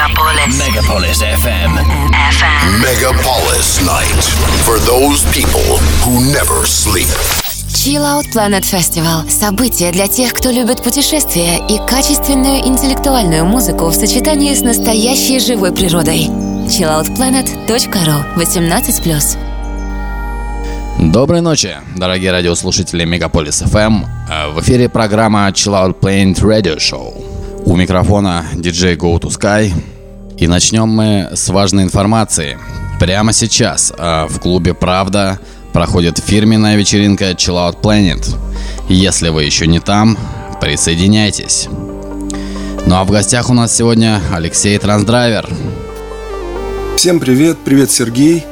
Megapolis. Megapolis FM. FM. Megapolis Night. For those people who never sleep. Chill Out Planet Festival – событие для тех, кто любит путешествия и качественную интеллектуальную музыку в сочетании с настоящей живой природой. chilloutplanet.ru 18+. Доброй ночи, дорогие радиослушатели Мегаполис FM. Э, В эфире программа Chill Out Planet Radio Show. У микрофона DJ Go to Sky. И начнем мы с важной информации. Прямо сейчас э, в клубе «Правда» проходит фирменная вечеринка Chill Out Planet. Если вы еще не там, присоединяйтесь. Ну а в гостях у нас сегодня Алексей Трансдрайвер. Всем привет, привет, Сергей.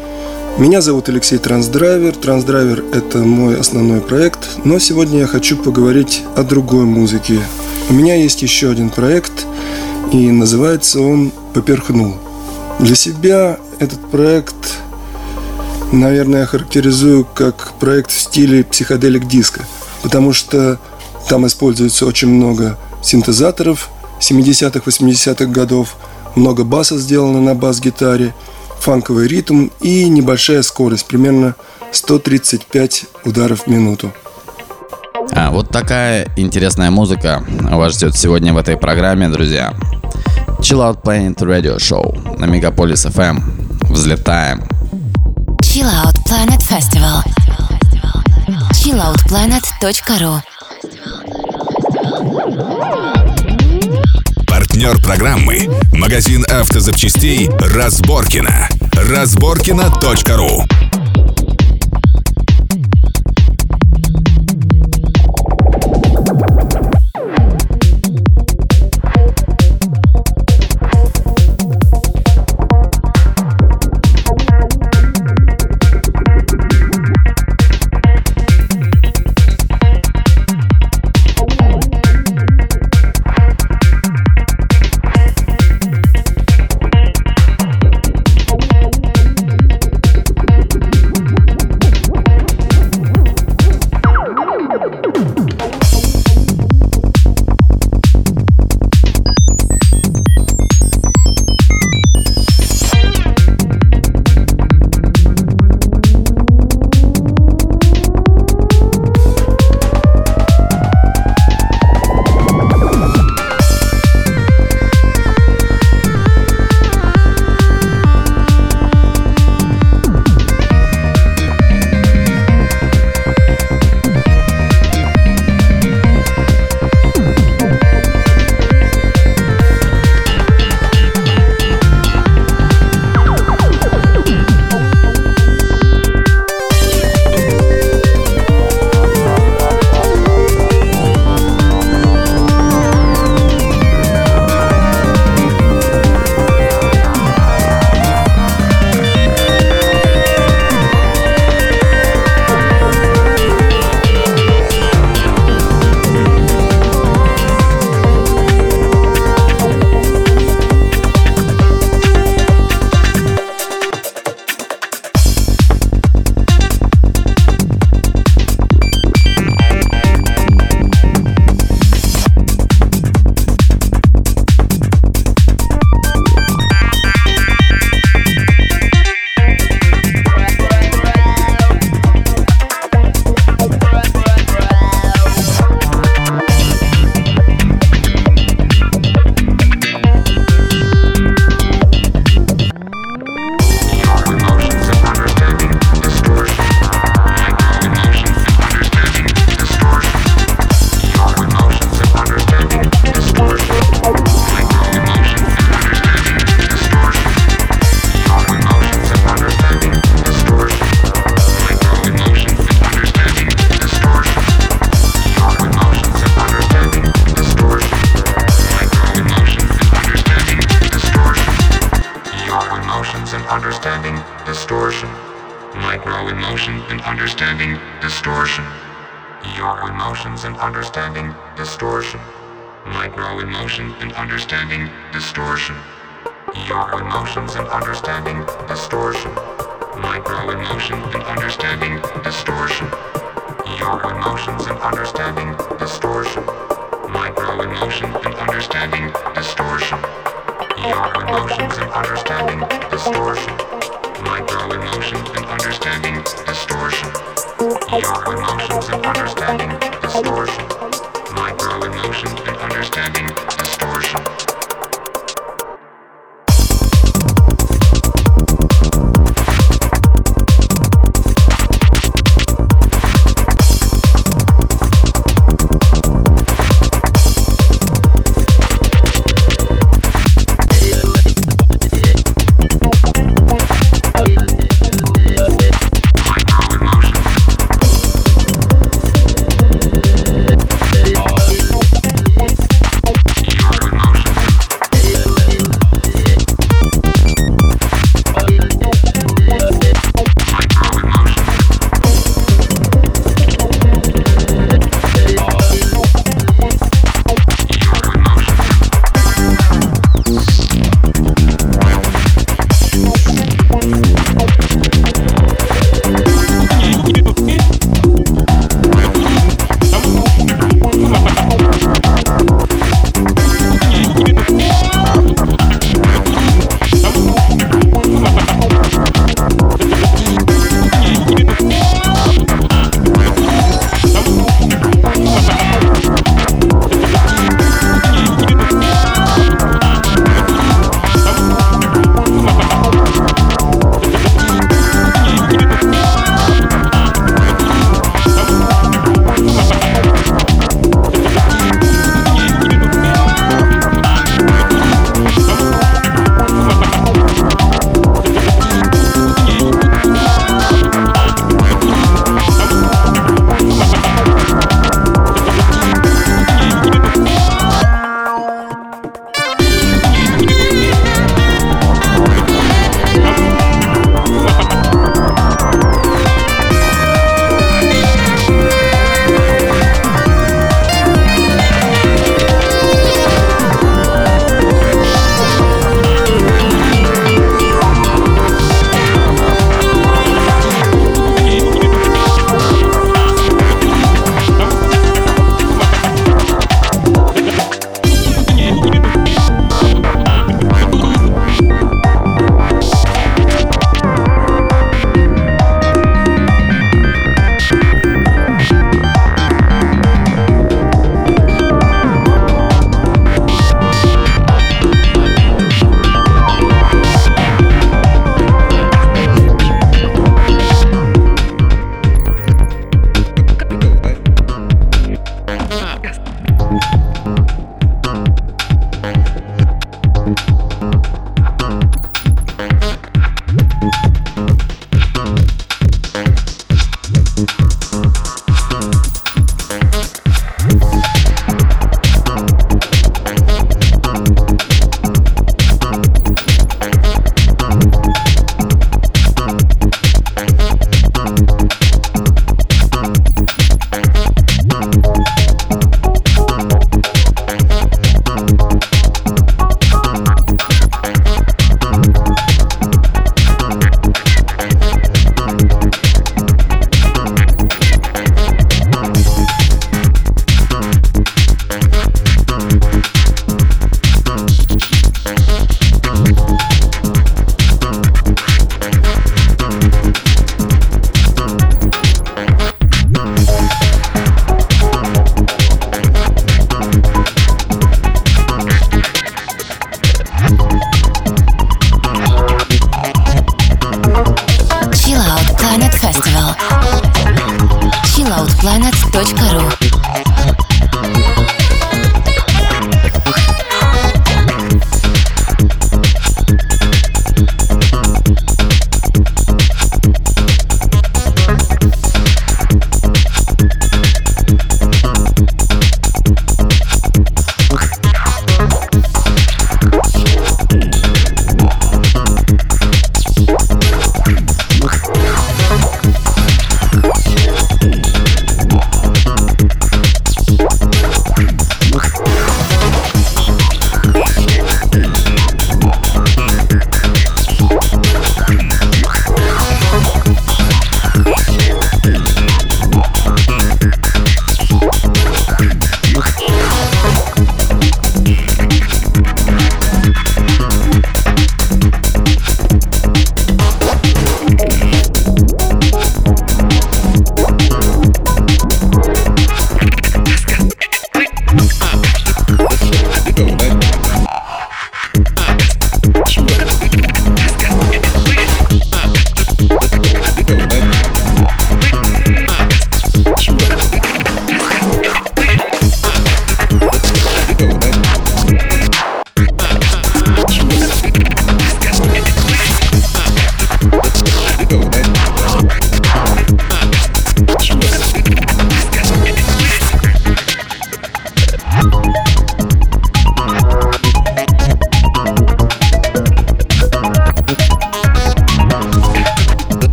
Меня зовут Алексей Трансдрайвер. Трансдрайвер – это мой основной проект, но сегодня я хочу поговорить о другой музыке. У меня есть еще один проект, и называется он «Поперхнул». Для себя этот проект, наверное, я характеризую как проект в стиле психоделик диска, потому что там используется очень много синтезаторов 70-х, 80-х годов, много баса сделано на бас-гитаре, фанковый ритм и небольшая скорость, примерно 135 ударов в минуту. А, вот такая интересная музыка вас ждет сегодня в этой программе, друзья. Chill Out Planet Radio Show на Мегаполис FM. Взлетаем. Chill Out Planet Festival. chilloutplanet.ru Партнер программы – магазин автозапчастей «Разборкино». Разборкино.ру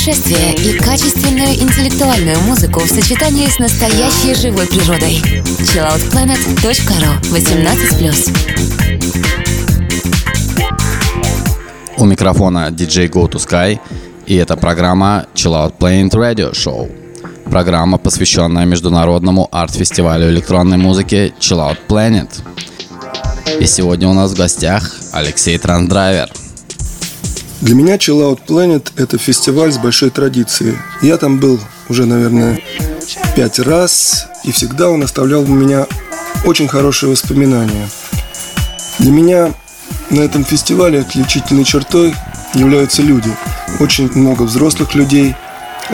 путешествия и качественную интеллектуальную музыку в сочетании с настоящей живой природой. chilloutplanet.ru 18+. У микрофона DJ Go to Sky, и это программа Chill Out Planet Radio Show. Программа, посвященная международному арт-фестивалю электронной музыки Chill Out Planet. И сегодня у нас в гостях Алексей Трансдрайвер. Для меня Chill Out Planet – это фестиваль с большой традицией. Я там был уже, наверное, пять раз, и всегда он оставлял у меня очень хорошие воспоминания. Для меня на этом фестивале отличительной чертой являются люди. Очень много взрослых людей,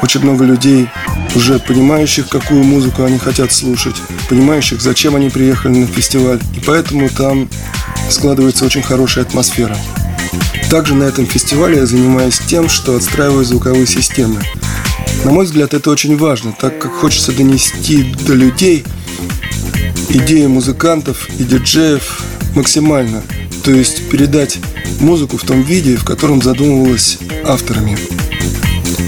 очень много людей, уже понимающих, какую музыку они хотят слушать, понимающих, зачем они приехали на фестиваль. И поэтому там складывается очень хорошая атмосфера. Также на этом фестивале я занимаюсь тем, что отстраиваю звуковые системы. На мой взгляд, это очень важно, так как хочется донести до людей идеи музыкантов и диджеев максимально. То есть передать музыку в том виде, в котором задумывалась авторами.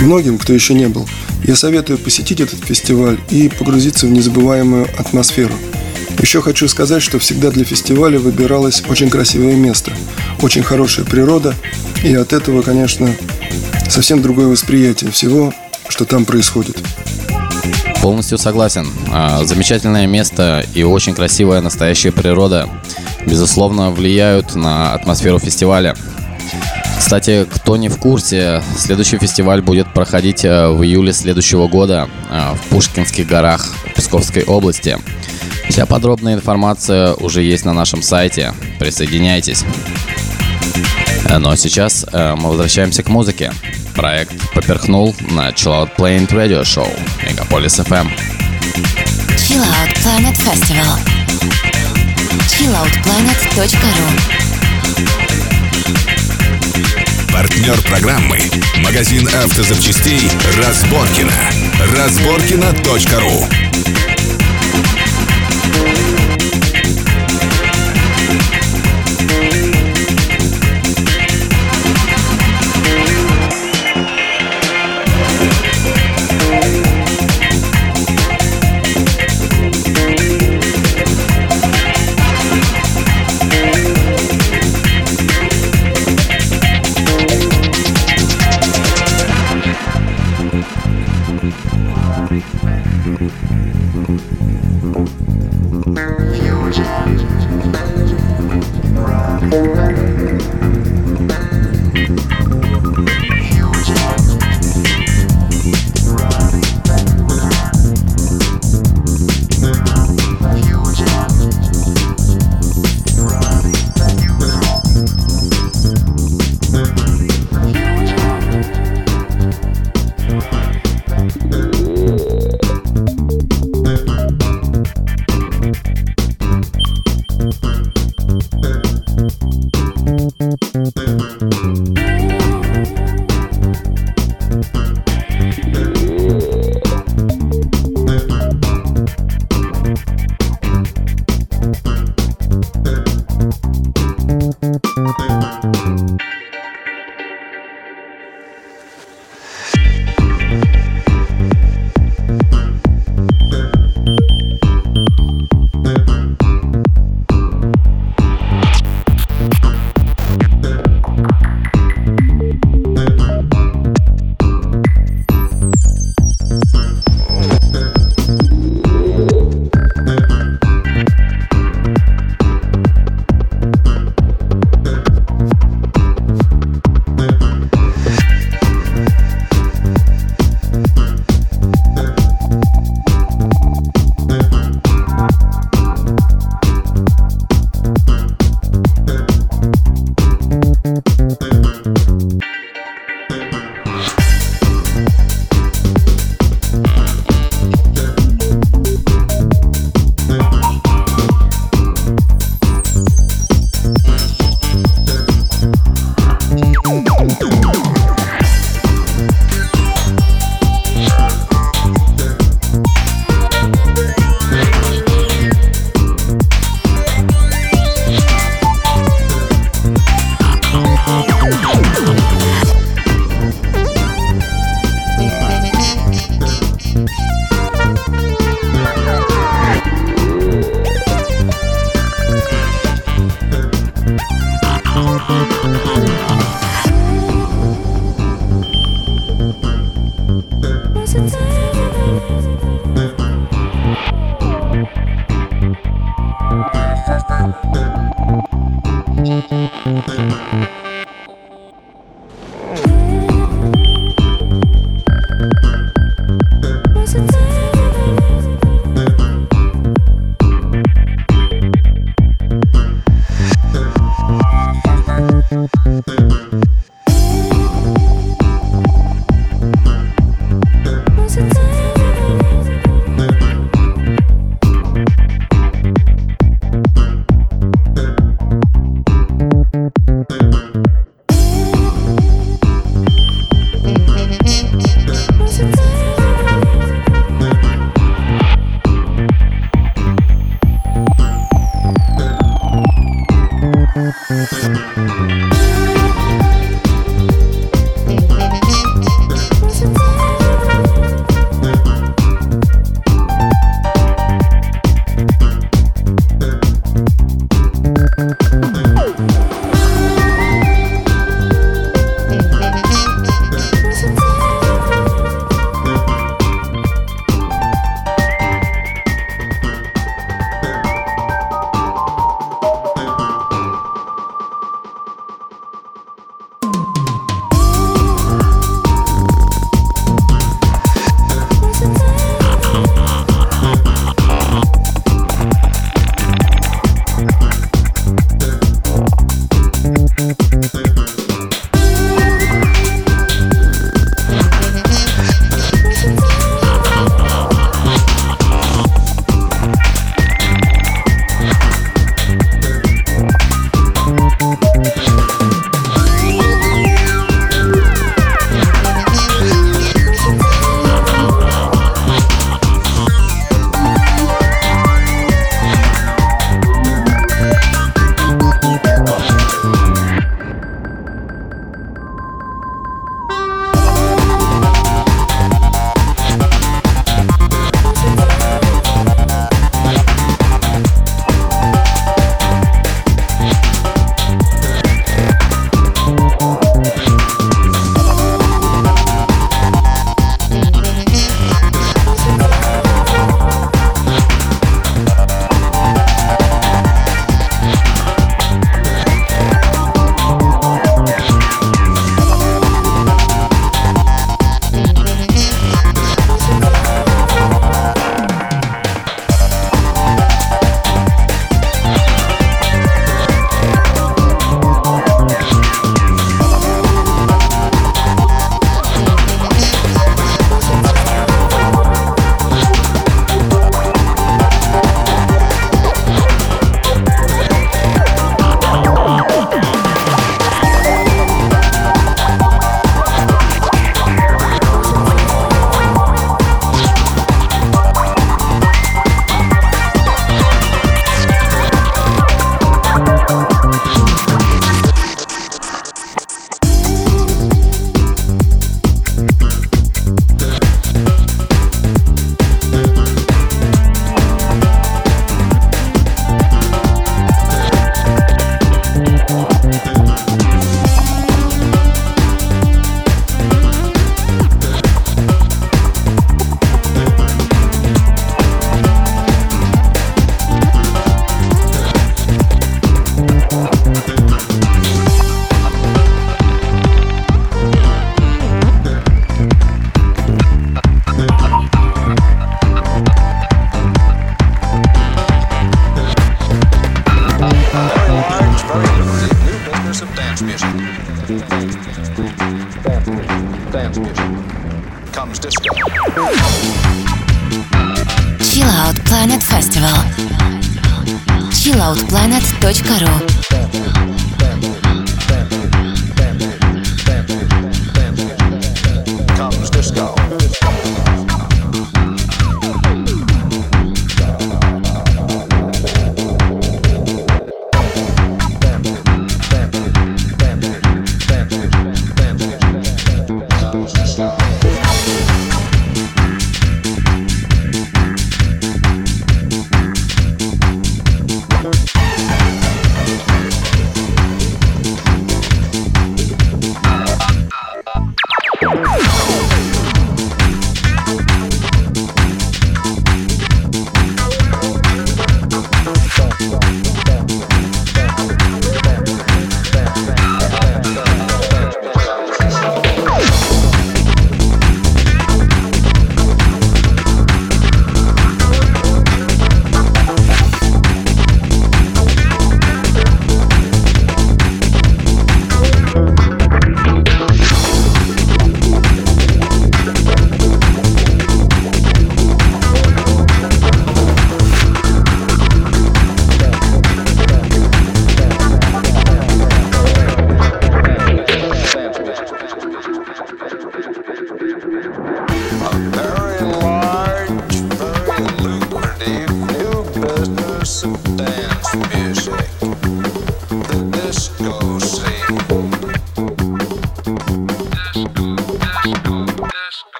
Многим, кто еще не был, я советую посетить этот фестиваль и погрузиться в незабываемую атмосферу. Еще хочу сказать, что всегда для фестиваля выбиралось очень красивое место, очень хорошая природа, и от этого, конечно, совсем другое восприятие всего, что там происходит. Полностью согласен. А, Замечательное место и очень красивая настоящая природа, безусловно, влияют на атмосферу фестиваля. Кстати, кто не в курсе, следующий фестиваль будет проходить э, в июле следующего года э, в Пушкинских горах Псковской области. Вся подробная информация уже есть на нашем сайте. Присоединяйтесь. Э, Ну а сейчас э, мы возвращаемся к музыке. Проект поперхнул на Chill Out Planet Radio Show Мегаполис FM. Chill Out Planet Festival. chilloutplanet.ru Партнер программы – магазин автозапчастей «Разборкино». Разборкино.ру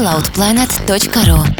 chilloutplanet.ru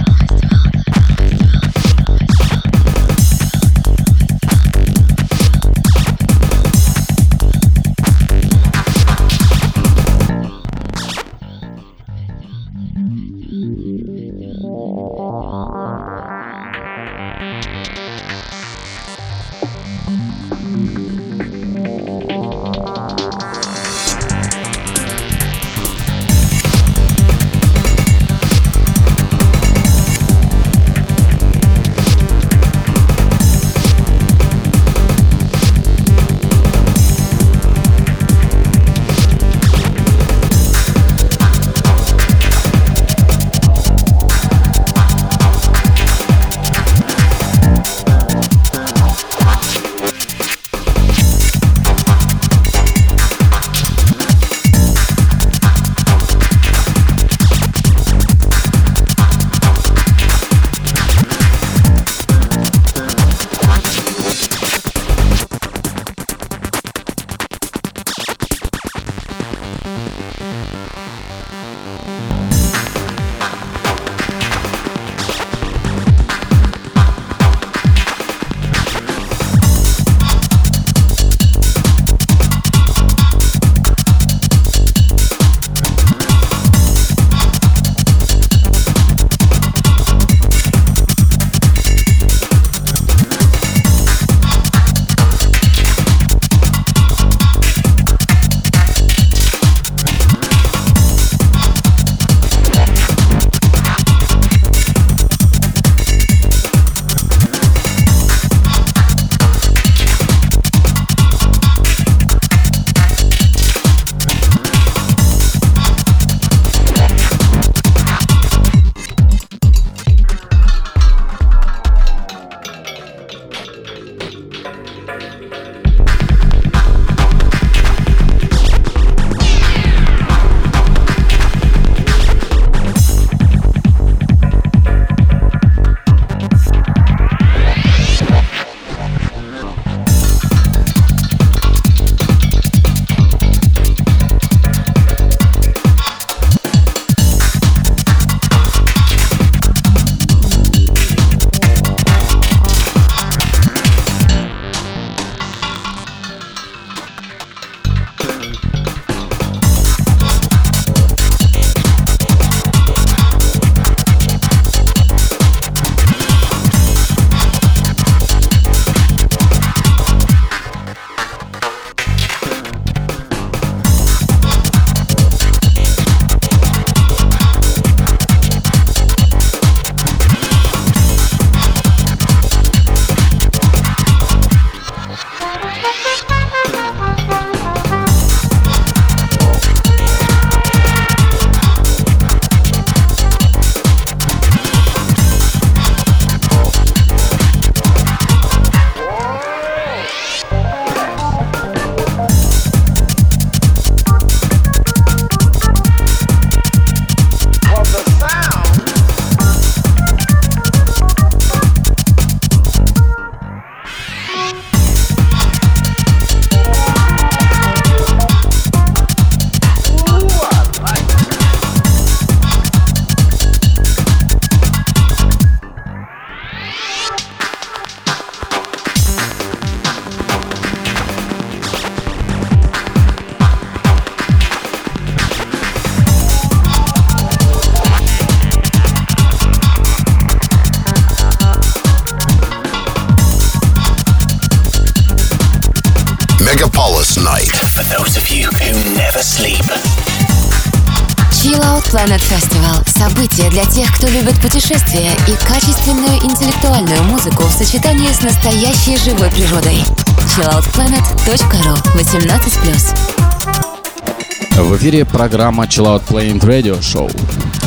настоящей живой природой. chilloutplanet.ru 18+. В эфире программа Chill Out Playing Radio Show.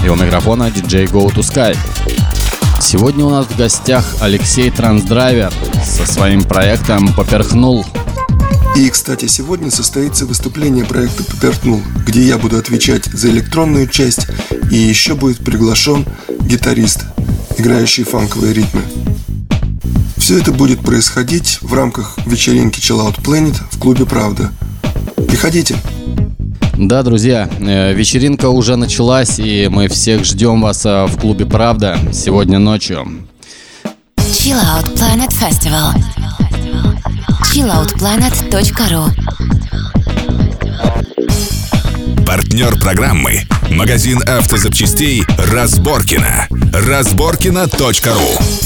И у микрофона DJ Go to Sky. Сегодня у нас в гостях Алексей Трансдрайвер со своим проектом «Поперхнул». И, кстати, сегодня состоится выступление проекта «Попертнул», где я буду отвечать за электронную часть, и еще будет приглашен гитарист, играющий фанковые ритмы. Все это будет происходить в рамках вечеринки Chill Out Planet в клубе «Правда». Приходите! Да, друзья, э, вечеринка уже началась, и мы всех ждем вас э, в клубе «Правда» сегодня ночью. Chill Out Planet Festival. chilloutplanet.ru Партнер программы – магазин автозапчастей «Разборкина». Разборкина.ру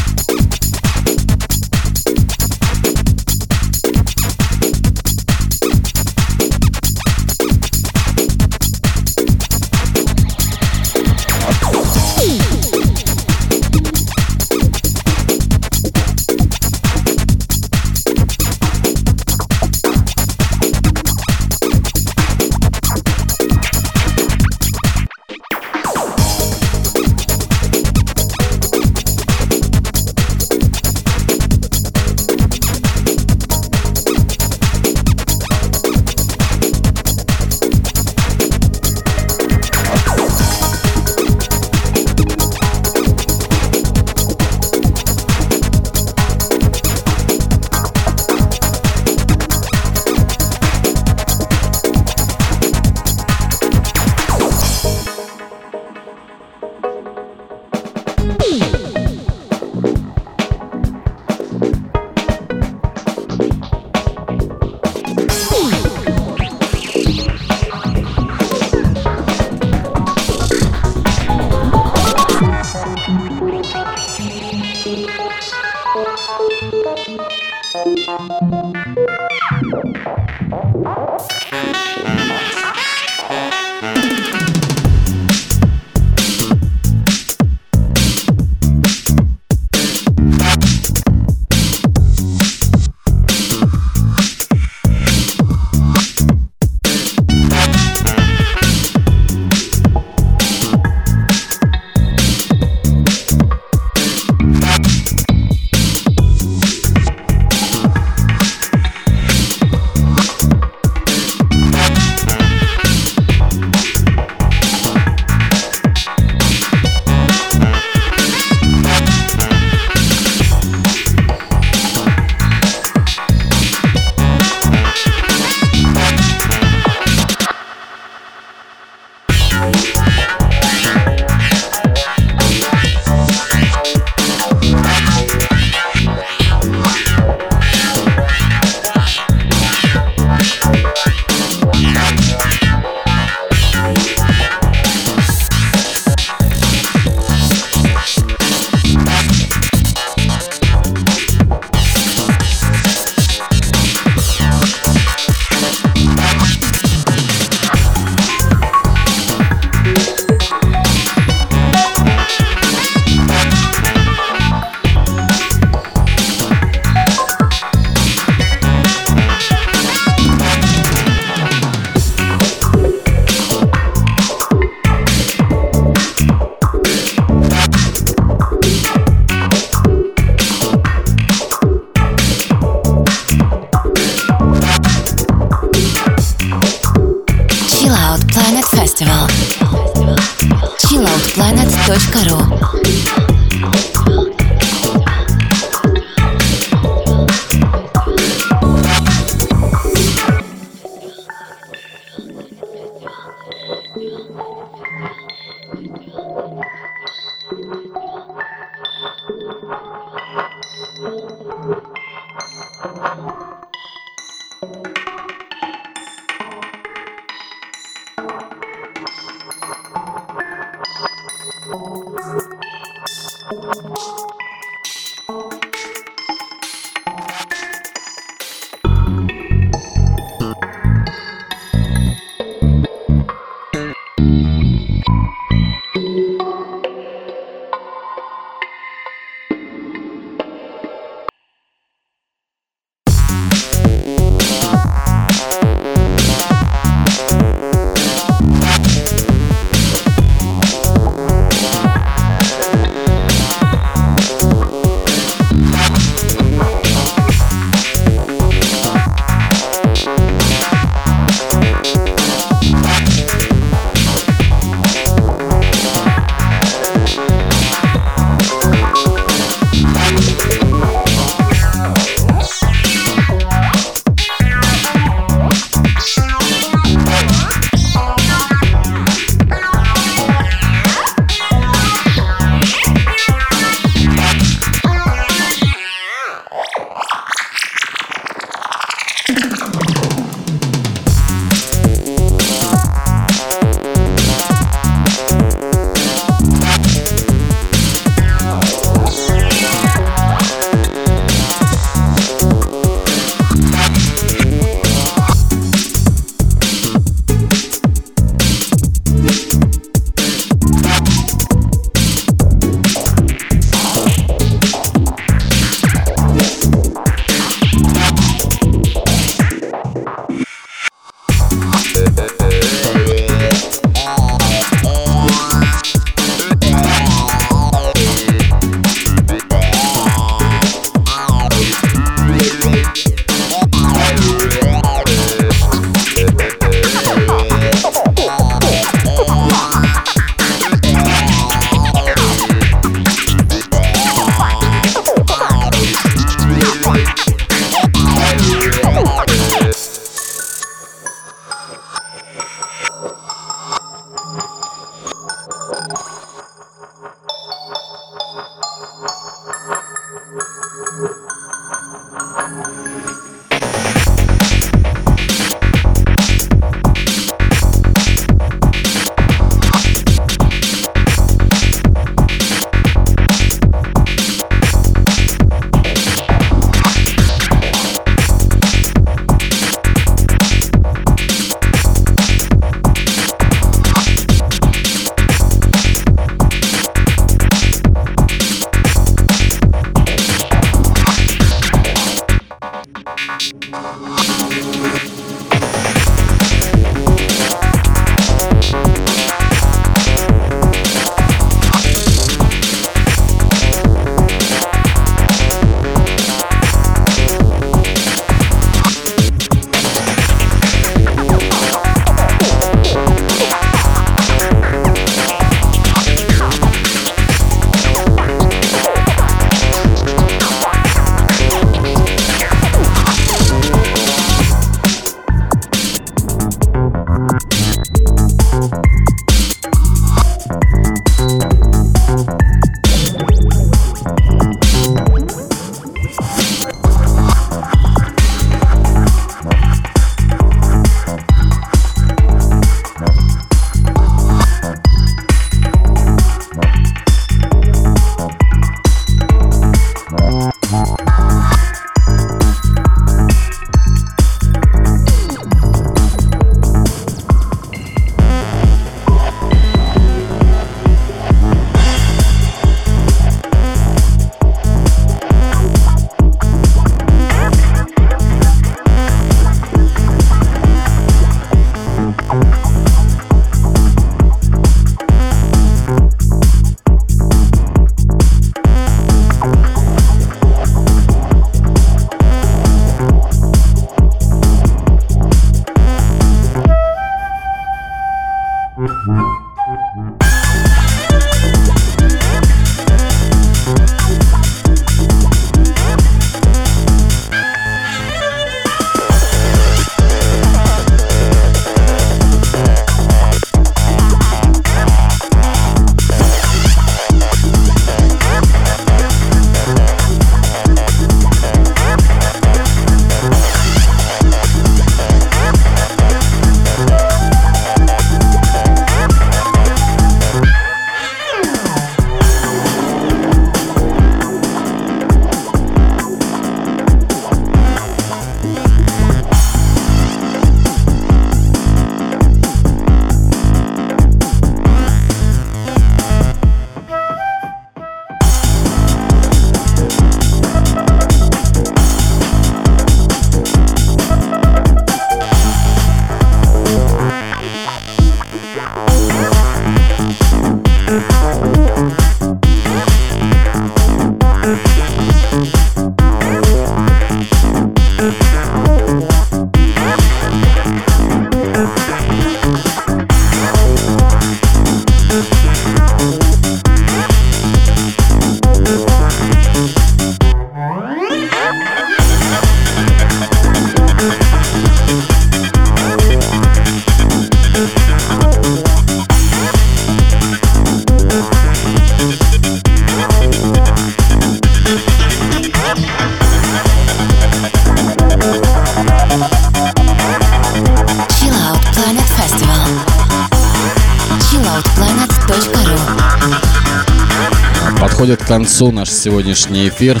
концу наш сегодняшний эфир.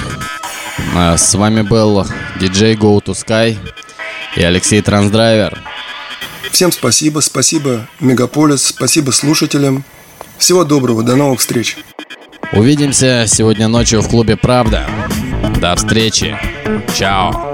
А, с вами был диджей Go to Sky и Алексей Трансдрайвер. Всем спасибо, спасибо Мегаполис, спасибо слушателям. Всего доброго, до новых встреч. Увидимся сегодня ночью в клубе «Правда». До встречи. Чао.